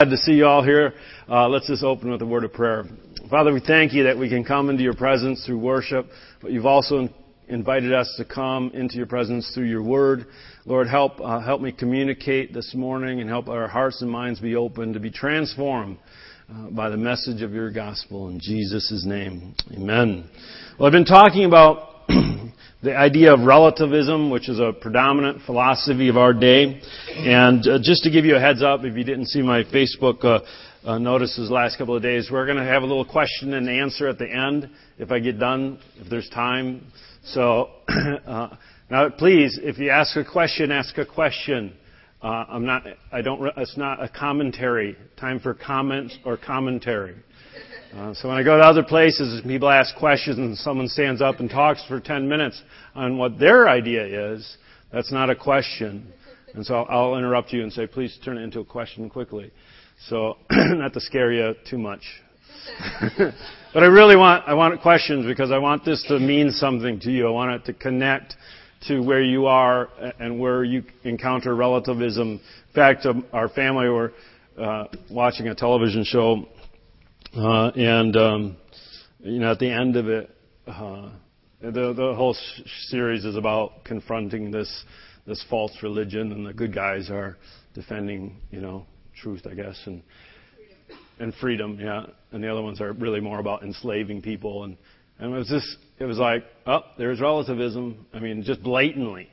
Glad to see you all here. Uh, let's just open with a word of prayer. Father, we thank you that we can come into your presence through worship, but you've also invited us to come into your presence through your word. Lord, help uh, help me communicate this morning and help our hearts and minds be open to be transformed uh, by the message of your gospel in Jesus' name. Amen. Well, I've been talking about the idea of relativism, which is a predominant philosophy of our day. And uh, just to give you a heads up, if you didn't see my Facebook uh, uh, notices last couple of days, we're going to have a little question and answer at the end if I get done, if there's time. So uh, now, please, if you ask a question, ask a question. Uh, I'm not. I don't. It's not a commentary. Time for comments or commentary. Uh, so when I go to other places people ask questions and someone stands up and talks for 10 minutes on what their idea is, that's not a question. And so I'll, I'll interrupt you and say, please turn it into a question quickly. So, not to scare you too much. but I really want, I want questions because I want this to mean something to you. I want it to connect to where you are and where you encounter relativism. In fact, um, our family were uh, watching a television show uh, and um, you know, at the end of it, uh, the the whole series is about confronting this this false religion, and the good guys are defending, you know, truth, I guess, and and freedom, yeah. And the other ones are really more about enslaving people, and and it was just it was like, oh, there's relativism. I mean, just blatantly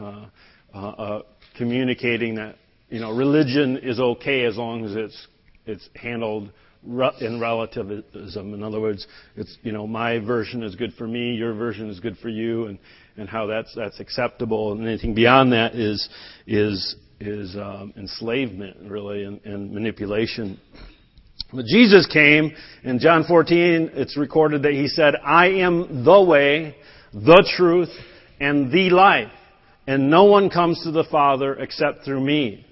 uh, uh, uh, communicating that you know religion is okay as long as it's it's handled in relativism. In other words, it's you know my version is good for me, your version is good for you, and and how that's that's acceptable, and anything beyond that is is is um, enslavement really and, and manipulation. But Jesus came in John 14. It's recorded that he said, "I am the way, the truth, and the life, and no one comes to the Father except through me."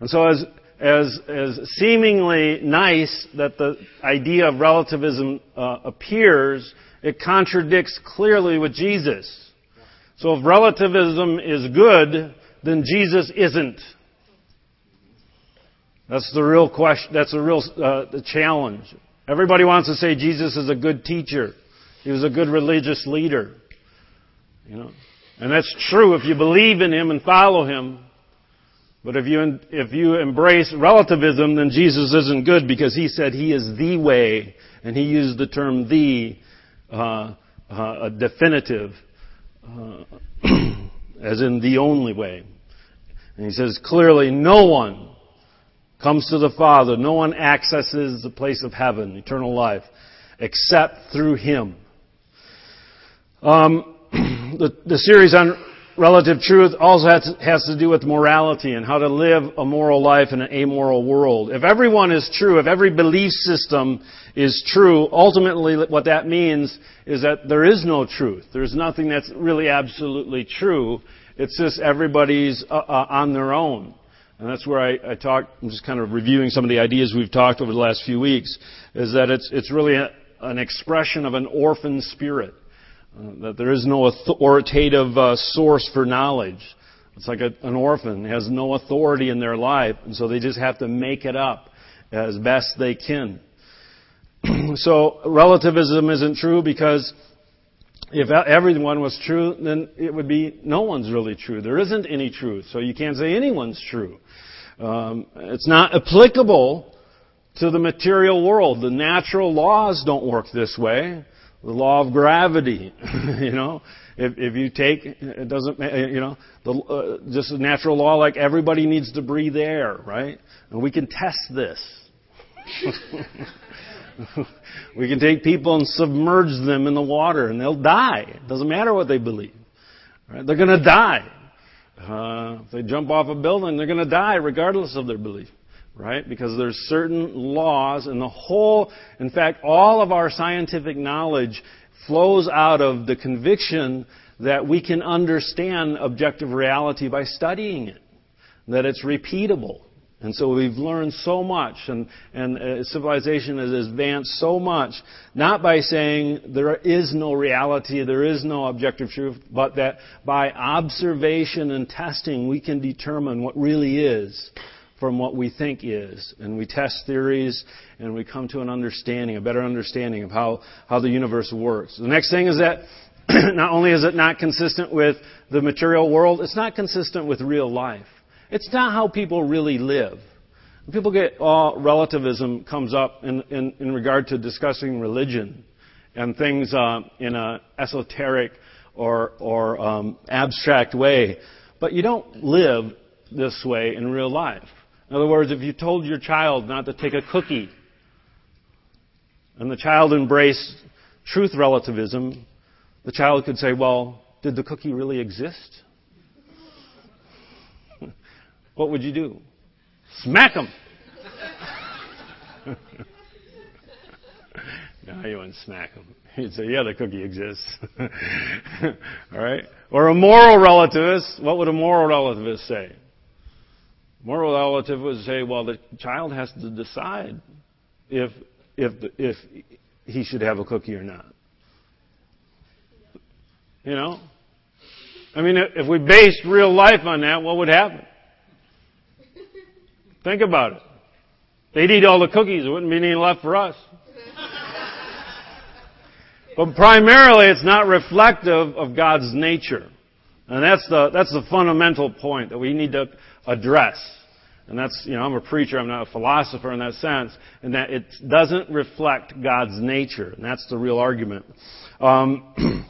And so as as, as seemingly nice that the idea of relativism uh, appears, it contradicts clearly with Jesus. So if relativism is good, then Jesus isn't. That's the real question. That's the real uh, the challenge. Everybody wants to say Jesus is a good teacher. He was a good religious leader. You know, and that's true if you believe in him and follow him. But if you, if you embrace relativism, then Jesus isn't good because he said he is the way, and he used the term the, uh, uh, a definitive, uh, as in the only way. And he says clearly, no one comes to the Father, no one accesses the place of heaven, eternal life, except through him. Um, the, the series on relative truth also has to do with morality and how to live a moral life in an amoral world. If everyone is true, if every belief system is true, ultimately what that means is that there is no truth. There's nothing that's really absolutely true. It's just everybody's uh, uh, on their own. And that's where I, I talk, I'm just kind of reviewing some of the ideas we've talked over the last few weeks, is that it's, it's really a, an expression of an orphan spirit. Uh, that there is no authoritative uh, source for knowledge. It's like a, an orphan has no authority in their life, and so they just have to make it up as best they can. so relativism isn't true because if everyone was true, then it would be no one's really true. There isn't any truth, so you can't say anyone's true. Um, it's not applicable to the material world. The natural laws don't work this way the law of gravity. you know, if, if you take, it doesn't, you know, the, uh, just a natural law like everybody needs to breathe air, right? And we can test this. we can take people and submerge them in the water and they'll die. It doesn't matter what they believe. Right? They're going to die. Uh, if they jump off a building, they're going to die regardless of their belief right? Because there's certain laws and the whole, in fact, all of our scientific knowledge flows out of the conviction that we can understand objective reality by studying it, that it's repeatable. And so we've learned so much, and, and uh, civilization has advanced so much, not by saying there is no reality, there is no objective truth, but that by observation and testing we can determine what really is from what we think is. And we test theories and we come to an understanding, a better understanding of how, how the universe works. The next thing is that not only is it not consistent with the material world, it's not consistent with real life. It's not how people really live. People get all relativism comes up in, in, in regard to discussing religion and things uh, in an esoteric or, or um, abstract way. But you don't live this way in real life. In other words, if you told your child not to take a cookie, and the child embraced truth relativism, the child could say, Well, did the cookie really exist? what would you do? Smack him! no, you wouldn't smack him. He'd say, Yeah, the cookie exists. All right? Or a moral relativist, what would a moral relativist say? Moral relative would say, well, the child has to decide if, if, if he should have a cookie or not. You know? I mean, if we based real life on that, what would happen? Think about it. They'd eat all the cookies. There wouldn't be any left for us. But primarily, it's not reflective of God's nature. And that's the, that's the fundamental point that we need to address. And that's, you know, I'm a preacher, I'm not a philosopher in that sense, and that it doesn't reflect God's nature. And that's the real argument. Um,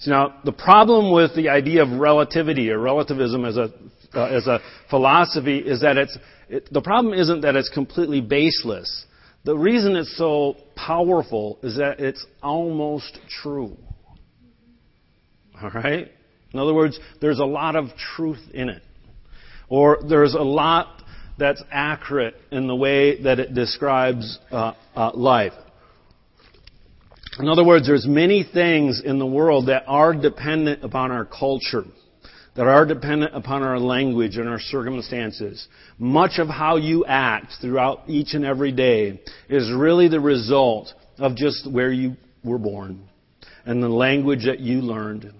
so now, the problem with the idea of relativity or relativism as a, uh, as a philosophy is that it's, it, the problem isn't that it's completely baseless. The reason it's so powerful is that it's almost true. Alright? In other words, there's a lot of truth in it. Or there's a lot that's accurate in the way that it describes uh, uh, life. In other words, there's many things in the world that are dependent upon our culture, that are dependent upon our language and our circumstances. Much of how you act throughout each and every day is really the result of just where you were born and the language that you learned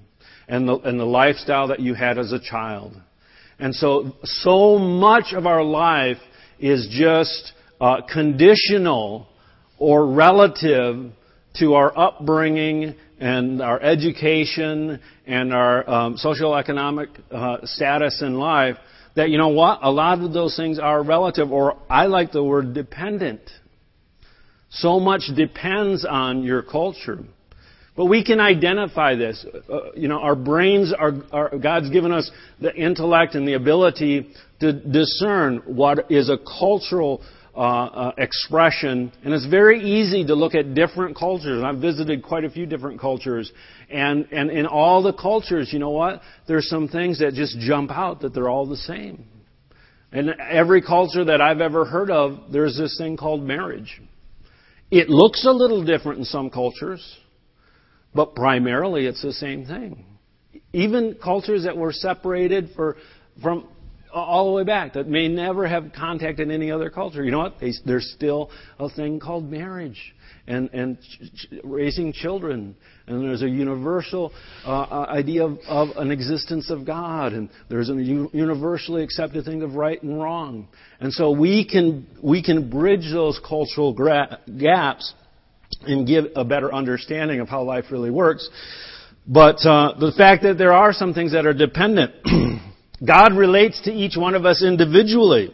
and the, and the lifestyle that you had as a child. And so, so much of our life is just uh, conditional or relative to our upbringing and our education and our um, social economic uh, status in life that you know what a lot of those things are relative or i like the word dependent. So much depends on your culture but we can identify this. Uh, you know, our brains are, are, God's given us the intellect and the ability to discern what is a cultural uh, uh, expression. And it's very easy to look at different cultures. I've visited quite a few different cultures. And, and in all the cultures, you know what? There's some things that just jump out that they're all the same. In every culture that I've ever heard of, there's this thing called marriage. It looks a little different in some cultures. But primarily, it's the same thing. Even cultures that were separated for, from all the way back that may never have contacted any other culture. You know what? They, There's still a thing called marriage and, and ch- raising children. And there's a universal uh, uh idea of, of, an existence of God. And there's a universally accepted thing of right and wrong. And so we can, we can bridge those cultural gra- gaps and give a better understanding of how life really works. But uh, the fact that there are some things that are dependent, God relates to each one of us individually.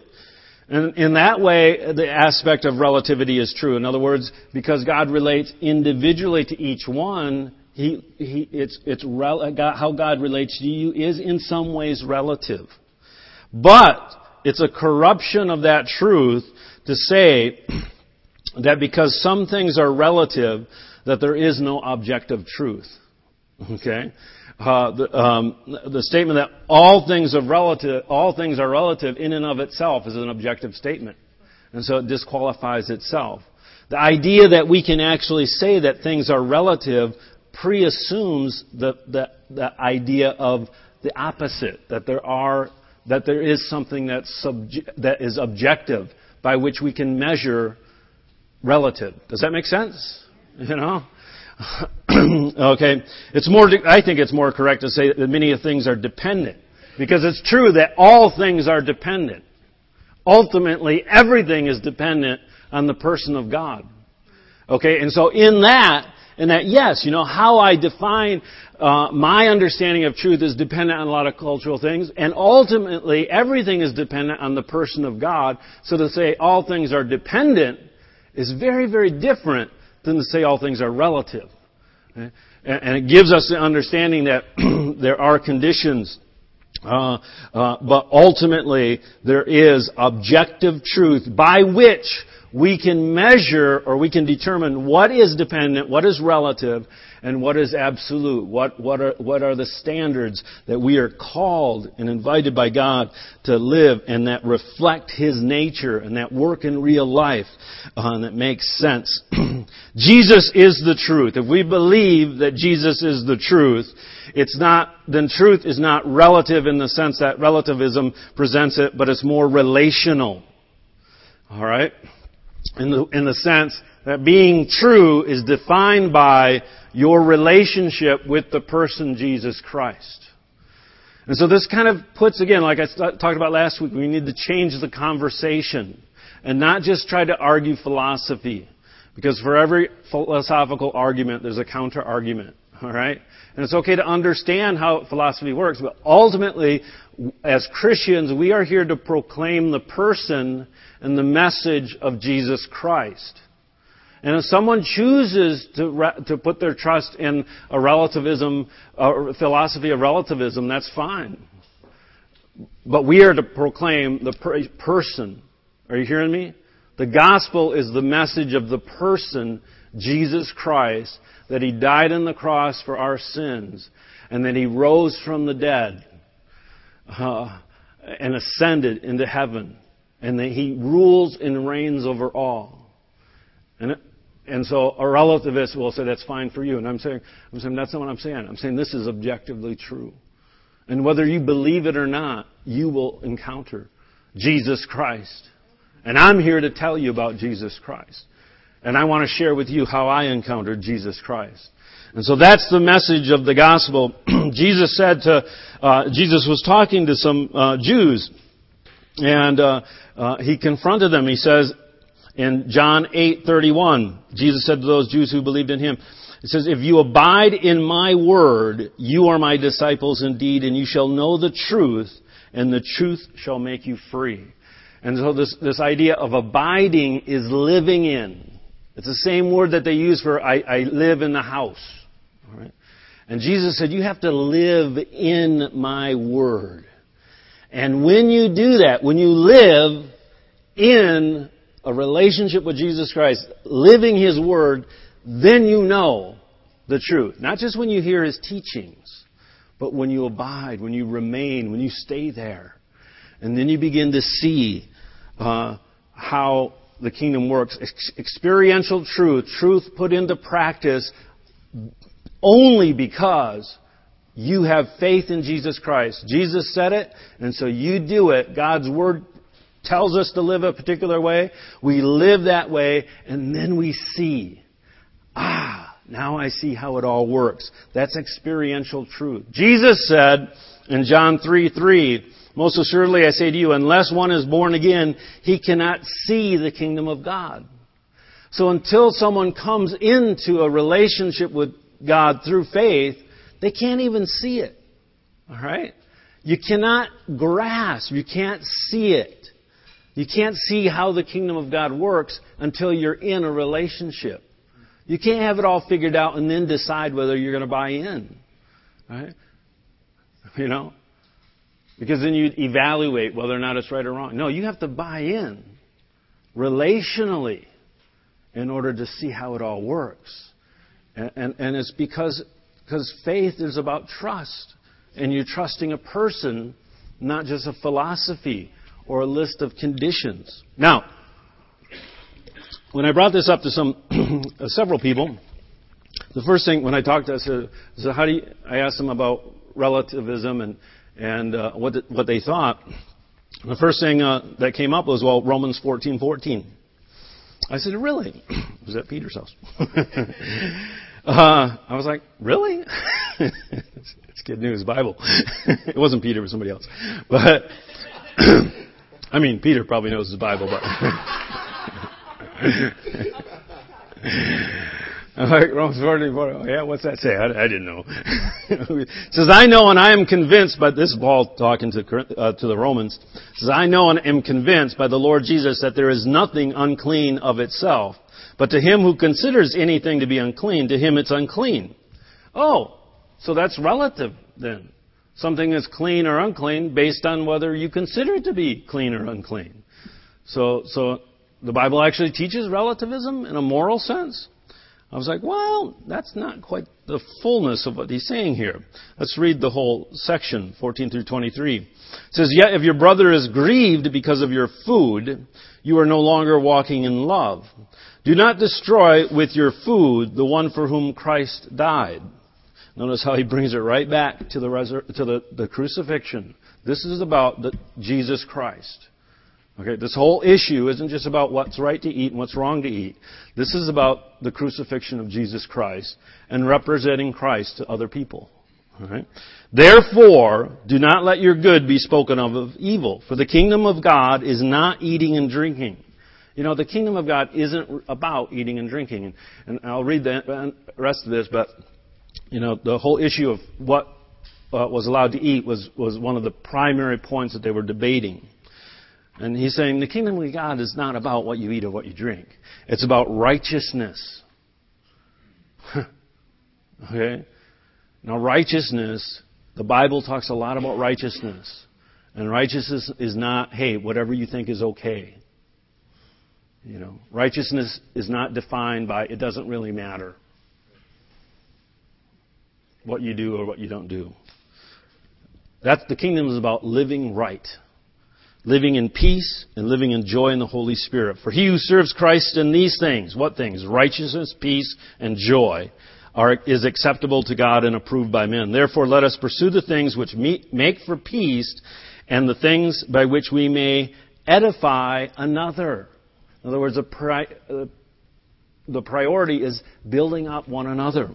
And in that way, the aspect of relativity is true. In other words, because God relates individually to each one, he, he, it's, it's rel- how God relates to you is in some ways relative. But it's a corruption of that truth to say that because some things are relative, that there is no objective truth. Okay? Uh, the, um, the, statement that all things are relative, all things are relative in and of itself is an objective statement. And so it disqualifies itself. The idea that we can actually say that things are relative preassumes the, the, the idea of the opposite, that there are, that there is something that's subje- that is objective by which we can measure relative. Does that make sense? You know? okay. It's more, I think it's more correct to say that many things are dependent. Because it's true that all things are dependent. Ultimately, everything is dependent on the person of God. Okay, and so in that, in that, yes, you know, how I define uh, my understanding of truth is dependent on a lot of cultural things, and ultimately everything is dependent on the person of God. So to say all things are dependent is very, very different than to say all things are relative. And it gives us the understanding that there are conditions uh, uh, but ultimately, there is objective truth by which we can measure or we can determine what is dependent, what is relative, and what is absolute. What, what, are, what are the standards that we are called and invited by God to live and that reflect His nature and that work in real life uh, that makes sense. Jesus is the truth. If we believe that Jesus is the truth, it's not, then truth is not relative in the sense that relativism presents it, but it's more relational. Alright? In the, in the sense that being true is defined by your relationship with the person Jesus Christ. And so this kind of puts, again, like I talked about last week, we need to change the conversation and not just try to argue philosophy. Because for every philosophical argument, there's a counter argument. Alright? And it's okay to understand how philosophy works, but ultimately, as Christians, we are here to proclaim the person and the message of Jesus Christ. And if someone chooses to, re- to put their trust in a relativism, a philosophy of relativism, that's fine. But we are to proclaim the per- person. Are you hearing me? The gospel is the message of the person, Jesus Christ, that He died on the cross for our sins, and that He rose from the dead, uh, and ascended into heaven, and that He rules and reigns over all. And and so a relativist will say that's fine for you. And I'm saying, I'm saying that's not what I'm saying. I'm saying this is objectively true. And whether you believe it or not, you will encounter Jesus Christ. And I'm here to tell you about Jesus Christ. And I want to share with you how I encountered Jesus Christ. And so that's the message of the gospel. Jesus said to, uh, Jesus was talking to some uh, Jews, and uh, uh he confronted them. He says, in John 8:31, Jesus said to those Jews who believed in him, it says, "If you abide in my word, you are my disciples indeed, and you shall know the truth, and the truth shall make you free." And so this, this idea of abiding is living in. It's the same word that they use for I, I live in the house. And Jesus said, you have to live in my word. And when you do that, when you live in a relationship with Jesus Christ, living His Word, then you know the truth. Not just when you hear His teachings, but when you abide, when you remain, when you stay there. And then you begin to see uh, how the kingdom works. Ex- experiential truth, truth put into practice only because you have faith in Jesus Christ. Jesus said it, and so you do it. God's Word tells us to live a particular way. We live that way, and then we see. Ah, now I see how it all works. That's experiential truth. Jesus said in John 3 3, Most assuredly I say to you, unless one is born again, he cannot see the kingdom of God. So until someone comes into a relationship with God through faith, they can't even see it. Alright? You cannot grasp, you can't see it. You can't see how the kingdom of God works until you're in a relationship. You can't have it all figured out and then decide whether you're going to buy in. Right? You know? Because then you evaluate whether or not it's right or wrong. No, you have to buy in relationally in order to see how it all works. And, and, and it's because, because faith is about trust. And you're trusting a person, not just a philosophy or a list of conditions. Now, when I brought this up to some uh, several people, the first thing when I talked to them, I said, "How do you?" I asked them about relativism and and uh, what the, what they thought. The first thing uh, that came up was, "Well, Romans fourteen fourteen. I said, "Really?" it was at Peter's house. uh, I was like, "Really?" it's, it's good news, Bible. it wasn't Peter, it was somebody else, but. I mean, Peter probably knows his Bible, but. I'm like Romans 44, oh, yeah, what's that say? I, I didn't know. says, I know and I am convinced, but this Paul talking to, uh, to the Romans, says, I know and am convinced by the Lord Jesus that there is nothing unclean of itself. But to him who considers anything to be unclean, to him it's unclean. Oh, so that's relative then. Something is clean or unclean based on whether you consider it to be clean or unclean. So, so the Bible actually teaches relativism in a moral sense. I was like, well, that's not quite the fullness of what he's saying here. Let's read the whole section, 14 through 23. It says, Yet if your brother is grieved because of your food, you are no longer walking in love. Do not destroy with your food the one for whom Christ died. Notice how he brings it right back to the, resur- to the, the crucifixion. This is about the, Jesus Christ. Okay, this whole issue isn't just about what's right to eat and what's wrong to eat. This is about the crucifixion of Jesus Christ and representing Christ to other people. Right? Therefore, do not let your good be spoken of of evil, for the kingdom of God is not eating and drinking. You know, the kingdom of God isn't about eating and drinking. And, and I'll read the rest of this, but, you know, the whole issue of what uh, was allowed to eat was, was one of the primary points that they were debating. And he's saying the kingdom of God is not about what you eat or what you drink. It's about righteousness. okay? Now, righteousness, the Bible talks a lot about righteousness. And righteousness is not, hey, whatever you think is okay. You know, righteousness is not defined by it doesn't really matter what you do or what you don't do. That's the kingdom is about living right living in peace and living in joy in the Holy Spirit. For he who serves Christ in these things, what things? Righteousness, peace, and joy, are, is acceptable to God and approved by men. Therefore, let us pursue the things which meet, make for peace and the things by which we may edify another. In other words, pri- the priority is building up one another.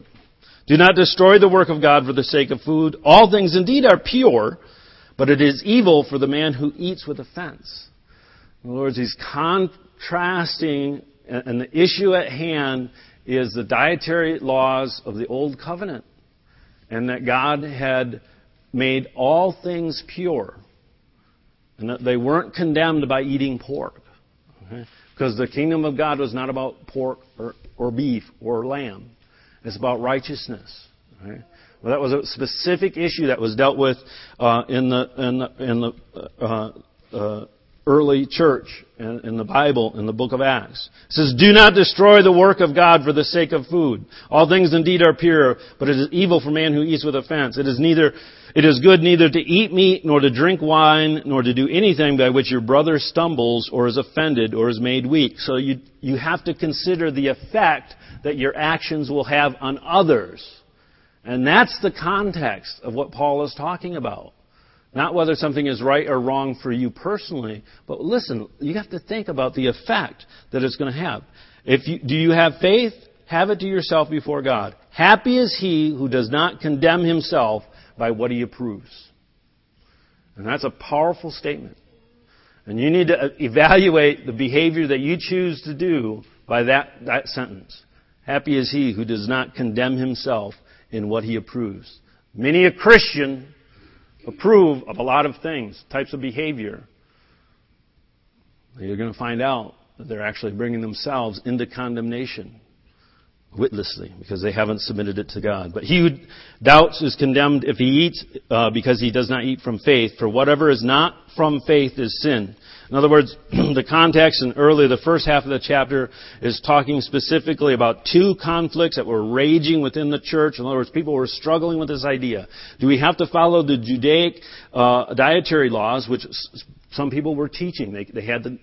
Do not destroy the work of God for the sake of food. All things indeed are pure, but it is evil for the man who eats with offense. In other words, he's contrasting, and the issue at hand is the dietary laws of the Old Covenant, and that God had made all things pure, and that they weren't condemned by eating pork. Okay? Because the kingdom of God was not about pork or, or beef or lamb. It's about righteousness. Okay? Well, that was a specific issue that was dealt with uh, in the in the, in the uh, uh, early church in, in, the Bible in the book of Acts. It says, "Do not destroy the work of God for the sake of food. All things indeed are pure, but it is evil for man who eats with offense. It is neither it is good neither to eat meat nor to drink wine nor to do anything by which your brother stumbles or is offended or is made weak." So you you have to consider the effect that your actions will have on others. And that's the context of what Paul is talking about. Not whether something is right or wrong for you personally, but listen, you have to think about the effect that it's going to have. If you, do you have faith? Have it to yourself before God. Happy is he who does not condemn himself by what he approves. And that's a powerful statement. And you need to uh, evaluate the behavior that you choose to do by that, that sentence. Happy is he who does not condemn himself in what he approves. Many a Christian approve of a lot of things, types of behavior. You're going to find out that they're actually bringing themselves into condemnation witlessly because they haven't submitted it to God. But he who doubts is condemned if he eats uh, because he does not eat from faith. For whatever is not from faith is sin. In other words, the context in earlier, the first half of the chapter is talking specifically about two conflicts that were raging within the church. In other words, people were struggling with this idea. Do we have to follow the Judaic uh, dietary laws, which some people were teaching? They, they had to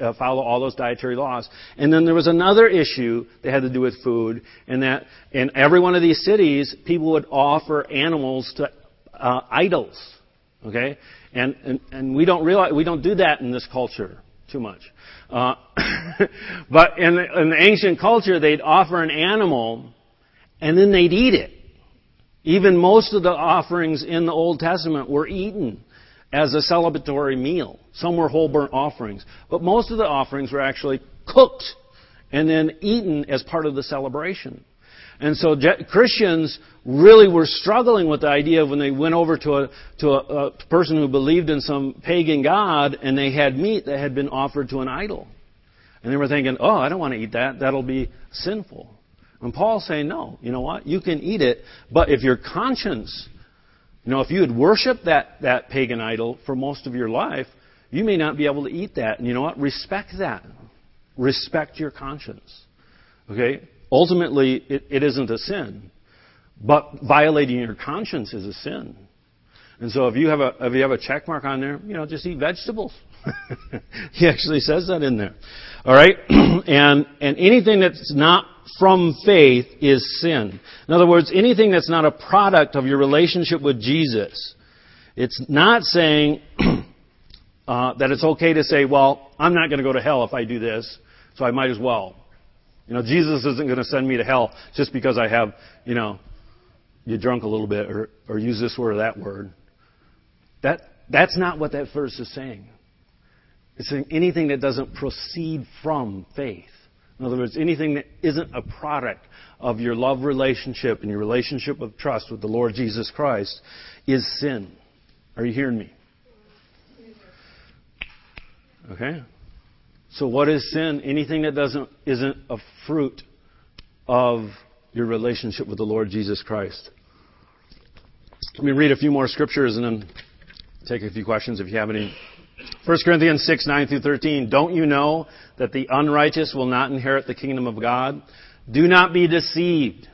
uh, follow all those dietary laws. And then there was another issue that had to do with food, and that in every one of these cities, people would offer animals to uh, idols. Okay? And, and, and we don't realize, we don't do that in this culture too much. Uh, but in in the ancient culture, they'd offer an animal and then they'd eat it. Even most of the offerings in the Old Testament were eaten. As a celebratory meal. Some were whole burnt offerings. But most of the offerings were actually cooked and then eaten as part of the celebration. And so Christians really were struggling with the idea when they went over to a, to a, a person who believed in some pagan god and they had meat that had been offered to an idol. And they were thinking, oh, I don't want to eat that. That'll be sinful. And Paul's saying, no, you know what? You can eat it, but if your conscience, you know, if you had worshiped that, that pagan idol for most of your life, you may not be able to eat that. And you know what? Respect that. Respect your conscience. Okay? Ultimately, it, it isn't a sin. But violating your conscience is a sin. And so if you have a if you have a check mark on there, you know, just eat vegetables. he actually says that in there. All right? and and anything that's not from faith is sin. In other words, anything that's not a product of your relationship with Jesus. It's not saying uh, that it's okay to say, well, I'm not going to go to hell if I do this, so I might as well. You know, Jesus isn't going to send me to hell just because I have, you know, you drunk a little bit or, or use this word or that word. That, that's not what that verse is saying. It's saying anything that doesn't proceed from faith. In other words, anything that isn't a product of your love relationship and your relationship of trust with the Lord Jesus Christ is sin. Are you hearing me? Okay? So what is sin? Anything that doesn't isn't a fruit of your relationship with the Lord Jesus Christ. Let me read a few more scriptures and then take a few questions if you have any. 1 Corinthians 6, 9 through 13. Don't you know that the unrighteous will not inherit the kingdom of God? Do not be deceived.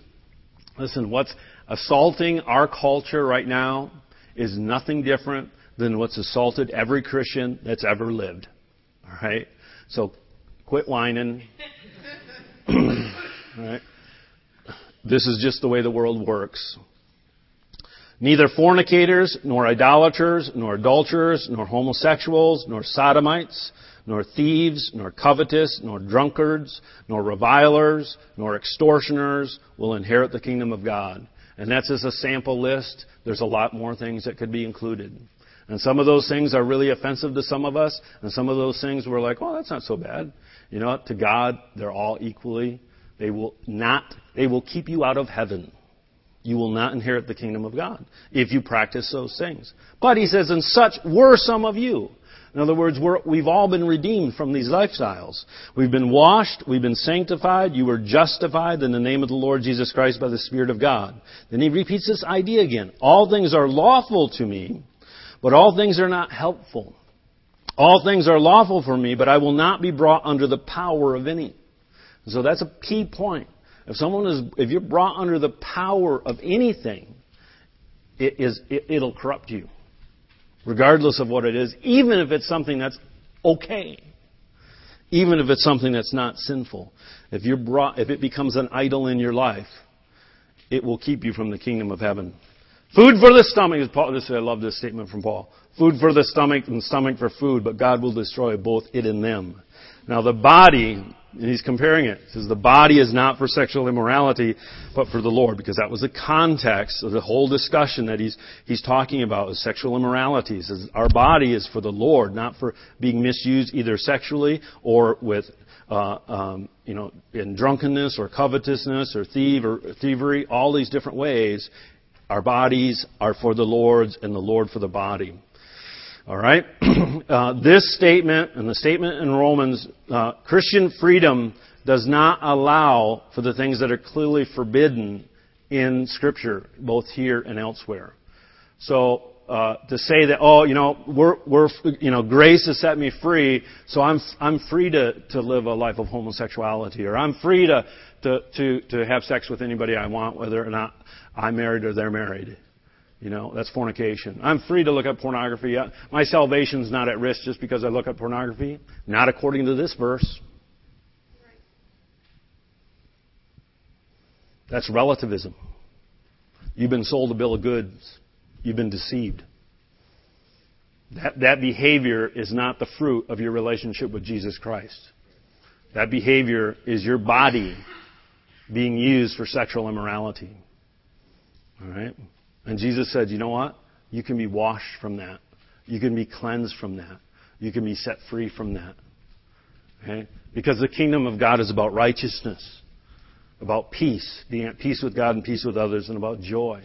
Listen, what's assaulting our culture right now is nothing different than what's assaulted every Christian that's ever lived. All right? So quit whining. All right? This is just the way the world works. Neither fornicators, nor idolaters, nor adulterers, nor homosexuals, nor sodomites, nor thieves, nor covetous, nor drunkards, nor revilers, nor extortioners will inherit the kingdom of God. And that's just a sample list. There's a lot more things that could be included. And some of those things are really offensive to some of us, and some of those things we're like, oh, that's not so bad. You know, to God, they're all equally. They will not, they will keep you out of heaven. You will not inherit the kingdom of God if you practice those things. But he says, and such were some of you. In other words, we have all been redeemed from these lifestyles. We've been washed, we've been sanctified, you were justified in the name of the Lord Jesus Christ by the Spirit of God. Then he repeats this idea again. All things are lawful to me, but all things are not helpful. All things are lawful for me, but I will not be brought under the power of any. So that's a key point. If someone is, if you're brought under the power of anything, it is, it, it'll corrupt you. Regardless of what it is, even if it's something that's okay. Even if it's something that's not sinful. If you're brought, if it becomes an idol in your life, it will keep you from the kingdom of heaven. Food for the stomach is Paul. This, is I love this statement from Paul. Food for the stomach and stomach for food, but God will destroy both it and them. Now the body, and he's comparing it, He says the body is not for sexual immorality, but for the Lord, because that was the context of the whole discussion that he's, he's talking about is sexual immorality. He says our body is for the Lord, not for being misused either sexually or with uh, um, you know, in drunkenness or covetousness or thief or thievery, all these different ways. Our bodies are for the Lord's and the Lord for the body. All right? uh, this statement and the statement in Romans, uh, Christian freedom does not allow for the things that are clearly forbidden in Scripture, both here and elsewhere. So, uh, to say that, oh, you know, we're, we're, you know, grace has set me free, so I'm, I'm free to, to live a life of homosexuality, or I'm free to, to, to, to have sex with anybody I want, whether or not I'm married or they're married. You know, that's fornication. I'm free to look at pornography. Uh, my salvation's not at risk just because I look at pornography. Not according to this verse. That's relativism. You've been sold a bill of goods. You've been deceived. That, that behavior is not the fruit of your relationship with Jesus Christ. That behavior is your body being used for sexual immorality. All right? And Jesus said, you know what? You can be washed from that. you can be cleansed from that. You can be set free from that. Okay? Because the kingdom of God is about righteousness, about peace, being at peace with God and peace with others, and about joy.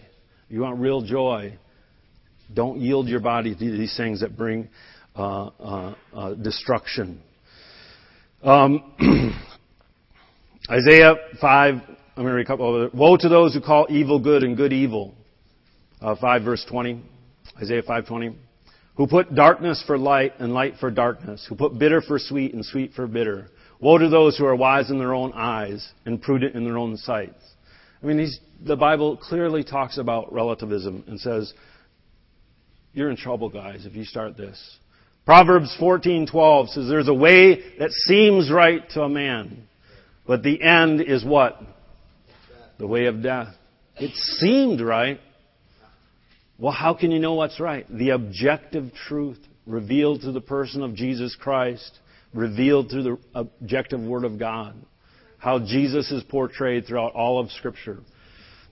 You want real joy. Don't yield your body to these things that bring uh, uh, uh, destruction. Um, Isaiah 5, I'm going to read a couple of it. Woe to those who call evil good and good evil. Uh, 5 verse 20. Isaiah 5:20. Who put darkness for light and light for darkness. Who put bitter for sweet and sweet for bitter. Woe to those who are wise in their own eyes and prudent in their own sights. I mean, the Bible clearly talks about relativism and says, you're in trouble, guys, if you start this. Proverbs 14:12 says there's a way that seems right to a man, but the end is what? The way of death. It seemed right. Well, how can you know what's right? The objective truth revealed through the person of Jesus Christ, revealed through the objective Word of God. How Jesus is portrayed throughout all of Scripture.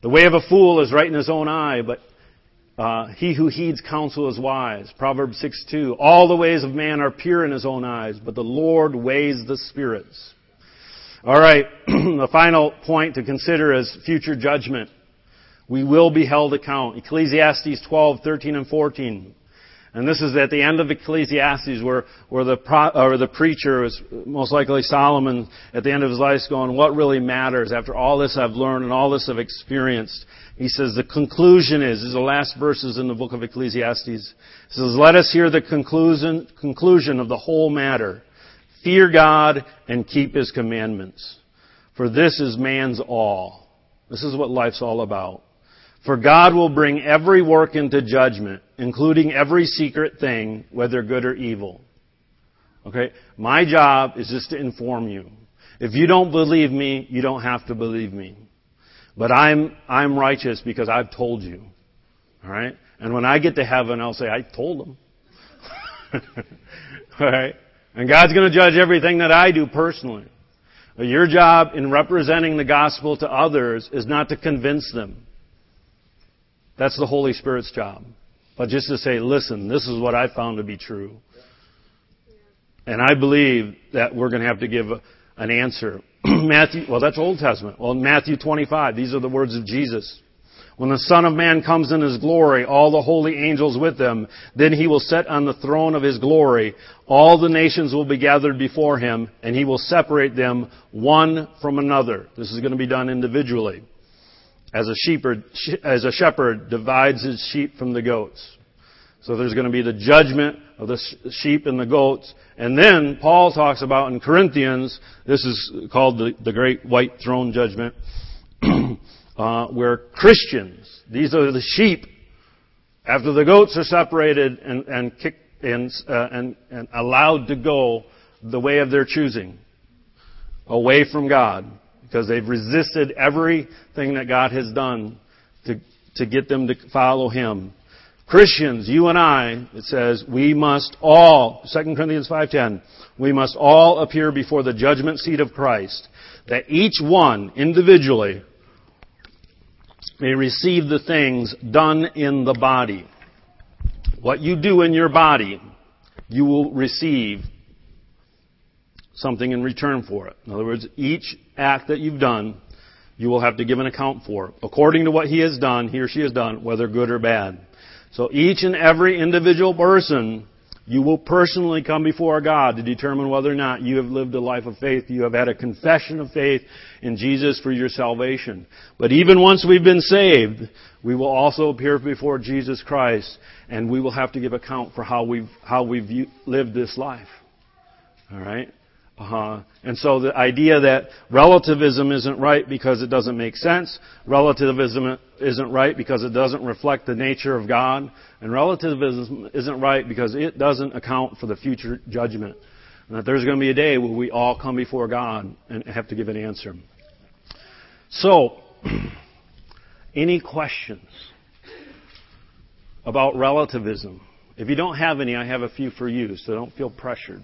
The way of a fool is right in his own eye, but uh, he who heeds counsel is wise. Proverbs 6 2. All the ways of man are pure in his own eyes, but the Lord weighs the spirits. All right, the final point to consider is future judgment. We will be held account. Ecclesiastes 12, 13, and 14. And this is at the end of Ecclesiastes where, where the, pro, uh, or the preacher is most likely Solomon at the end of his life going, what really matters after all this I've learned and all this I've experienced? He says the conclusion is, this is the last verses in the book of Ecclesiastes. He says, let us hear the conclusion, conclusion of the whole matter. Fear God and keep His commandments. For this is man's all. This is what life's all about. For God will bring every work into judgment, including every secret thing, whether good or evil. Okay? My job is just to inform you. If you don't believe me, you don't have to believe me. But I'm, I'm righteous because I've told you. Alright? And when I get to heaven, I'll say, I told them. Alright? And God's gonna judge everything that I do personally. Your job in representing the gospel to others is not to convince them. That's the Holy Spirit's job. But just to say, listen, this is what I found to be true. And I believe that we're going to have to give an answer. Matthew, well, that's Old Testament. Well, Matthew 25, these are the words of Jesus. When the Son of Man comes in His glory, all the holy angels with Him, then He will sit on the throne of His glory. All the nations will be gathered before Him, and He will separate them one from another. This is going to be done individually as a shepherd, as a shepherd divides his sheep from the goats. So there's going to be the judgment of the sheep and the goats. And then Paul talks about in Corinthians, this is called the, the great white throne judgment, uh, where Christians, these are the sheep, after the goats are separated and, and kicked uh, and, and allowed to go the way of their choosing, away from God, because they've resisted everything that God has done to, to get them to follow Him. Christians, you and I, it says, we must all, 2 Corinthians 5.10, we must all appear before the judgment seat of Christ, that each one, individually, may receive the things done in the body. What you do in your body, you will receive something in return for it. In other words, each act that you've done, you will have to give an account for, according to what he has done, he or she has done, whether good or bad. So each and every individual person, you will personally come before God to determine whether or not you have lived a life of faith. You have had a confession of faith in Jesus for your salvation. But even once we've been saved, we will also appear before Jesus Christ and we will have to give account for how we've, how we've lived this life. Alright? Uh-huh. And so the idea that relativism isn't right because it doesn't make sense, relativism isn't right because it doesn't reflect the nature of God, and relativism isn't right because it doesn't account for the future judgment. And that there's going to be a day where we all come before God and have to give an answer. So, any questions about relativism? If you don't have any, I have a few for you, so don't feel pressured.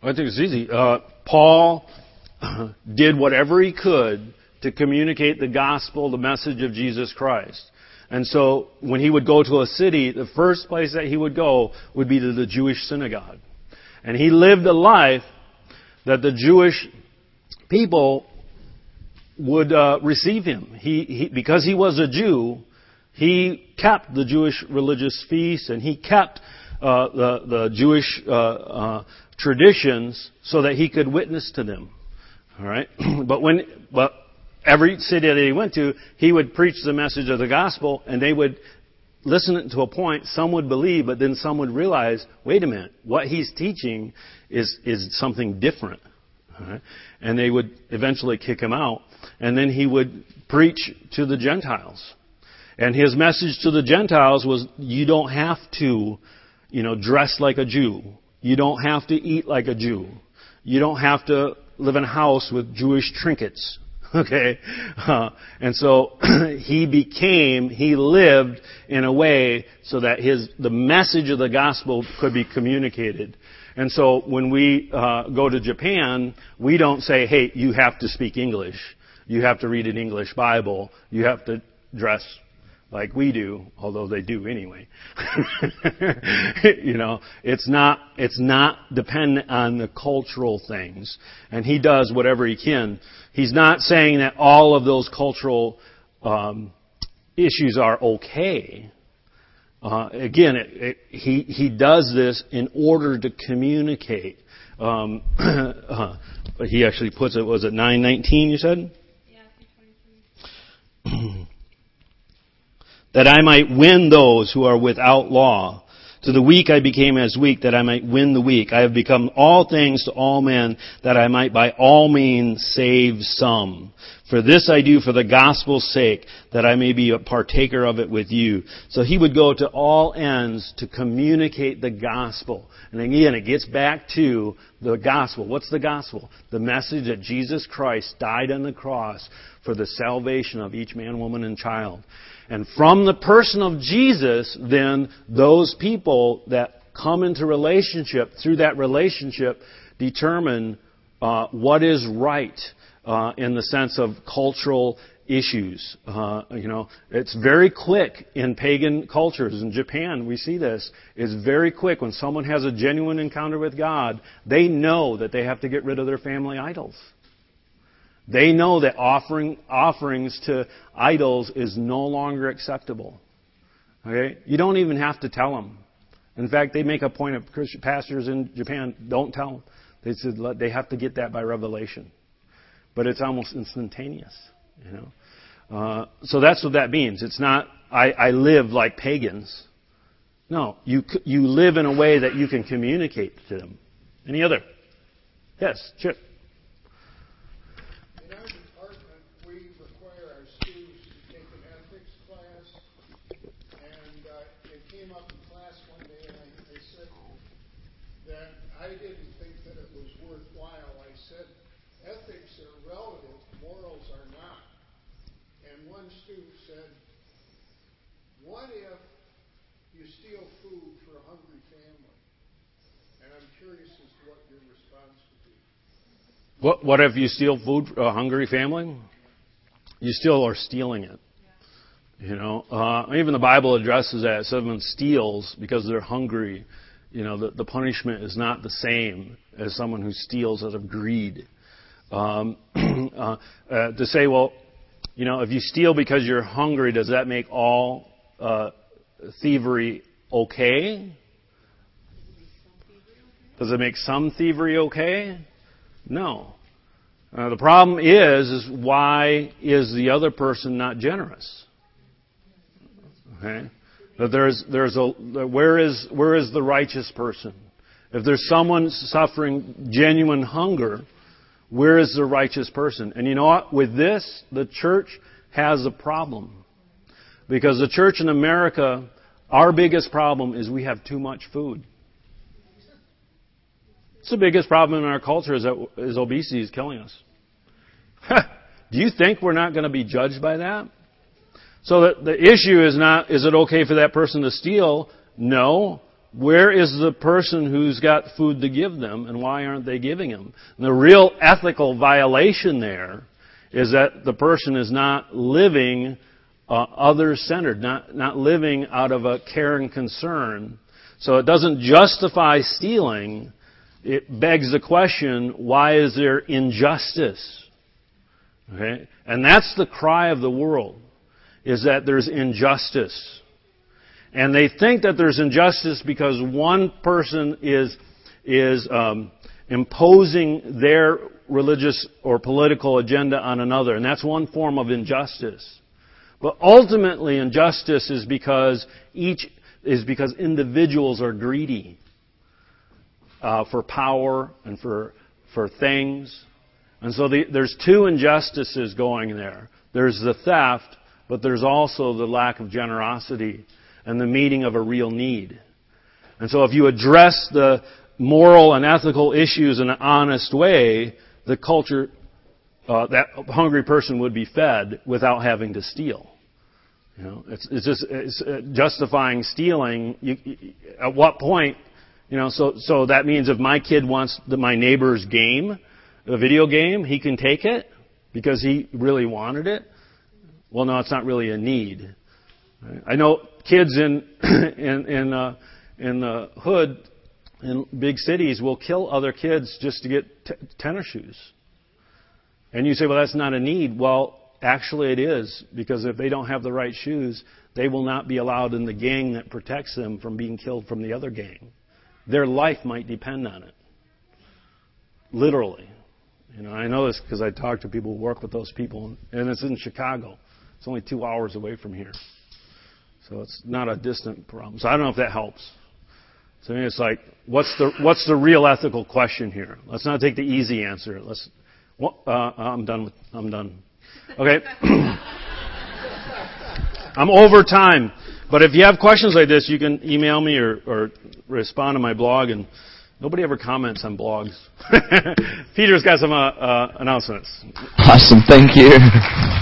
I think it's easy. Uh, Paul did whatever he could to communicate the gospel, the message of Jesus Christ. And so when he would go to a city, the first place that he would go would be to the Jewish synagogue. And he lived a life that the Jewish people would uh, receive him. He, he, because he was a Jew, he kept the Jewish religious feasts and he kept uh, the, the Jewish uh, uh, traditions so that he could witness to them. All right, but when but every city that he went to, he would preach the message of the gospel, and they would listen it to a point. Some would believe, but then some would realize, wait a minute, what he's teaching is is something different. Right? And they would eventually kick him out, and then he would preach to the Gentiles. And his message to the Gentiles was, you don't have to, you know, dress like a Jew. You don't have to eat like a Jew. You don't have to live in a house with Jewish trinkets. Okay? Uh, and so he became, he lived in a way so that his, the message of the gospel could be communicated. And so when we uh, go to Japan, we don't say, hey, you have to speak English. You have to read an English Bible. You have to dress like we do, although they do anyway. you know, it's not, it's not dependent on the cultural things. And he does whatever he can. He's not saying that all of those cultural um, issues are okay. Uh, again, it, it, he he does this in order to communicate. Um, uh, he actually puts it. Was it nine nineteen? You said. Yeah, I think 23. that I might win those who are without law. To the weak I became as weak, that I might win the weak. I have become all things to all men, that I might by all means save some. For this I do for the gospel's sake, that I may be a partaker of it with you. So he would go to all ends to communicate the gospel. And again, it gets back to the gospel. What's the gospel? The message that Jesus Christ died on the cross for the salvation of each man, woman, and child. And from the person of Jesus, then, those people that come into relationship, through that relationship, determine uh, what is right uh, in the sense of cultural issues. Uh, you know, it's very quick in pagan cultures. In Japan, we see this. It's very quick when someone has a genuine encounter with God. They know that they have to get rid of their family idols. They know that offering offerings to idols is no longer acceptable. Okay? You don't even have to tell them. In fact, they make a point of Christian pastors in Japan don't tell them. They said they have to get that by revelation, but it's almost instantaneous. You know, uh, so that's what that means. It's not I, I live like pagans. No, you you live in a way that you can communicate to them. Any other? Yes, Chip. In our department, we require our students to take an ethics class, and uh, it came up in class one day, and I, I said that I didn't think that it was worthwhile. I said, ethics are relative, morals are not. And one student said, what if you steal food for a hungry family? And I'm curious as to what your response would be. What, what if you steal food for a hungry family? You still are stealing it. You know, uh, even the Bible addresses that. Someone steals because they're hungry, you know, the, the punishment is not the same as someone who steals out of greed. Um, uh, uh, to say, well, you know, if you steal because you're hungry, does that make all uh, thievery okay? Does it make some thievery okay? No. Uh, the problem is, is why is the other person not generous? Okay, that there's there's a where is where is the righteous person? If there's someone suffering genuine hunger, where is the righteous person? And you know what? With this, the church has a problem because the church in America, our biggest problem is we have too much food. It's the biggest problem in our culture is that is obesity is killing us. Do you think we're not going to be judged by that? So the, the issue is not, is it okay for that person to steal? No. Where is the person who's got food to give them and why aren't they giving them? And the real ethical violation there is that the person is not living uh, other-centered, not, not living out of a care and concern. So it doesn't justify stealing. It begs the question, why is there injustice? Okay? And that's the cry of the world, is that there's injustice. And they think that there's injustice because one person is, is um, imposing their religious or political agenda on another. And that's one form of injustice. But ultimately, injustice is because each is because individuals are greedy uh, for power and for for things, and so the, there's two injustices going there. There's the theft, but there's also the lack of generosity and the meeting of a real need. And so if you address the moral and ethical issues in an honest way, the culture, uh, that hungry person would be fed without having to steal. You know, it's, it's just it's uh, justifying stealing. You, you, at what point, you know? So so that means if my kid wants the, my neighbor's game, a video game, he can take it because he really wanted it. Well, no, it's not really a need. I know kids in in in uh, in the hood in big cities will kill other kids just to get t- tennis shoes. And you say, well, that's not a need. Well, actually it is, because if they don't have the right shoes, they will not be allowed in the gang that protects them from being killed from the other gang. Their life might depend on it. Literally. You know, I know this because I talk to people who work with those people, and it's in Chicago. It's only two hours away from here. So it's not a distant problem. So I don't know if that helps. So I mean, it's like, what's the what's the real ethical question here? Let's not take the easy answer. Let's. Well, uh, I'm done. With, I'm done. Okay. I'm over time, but if you have questions like this, you can email me or, or respond to my blog. And nobody ever comments on blogs. Peter's got some uh, uh, announcements. Awesome. Thank you.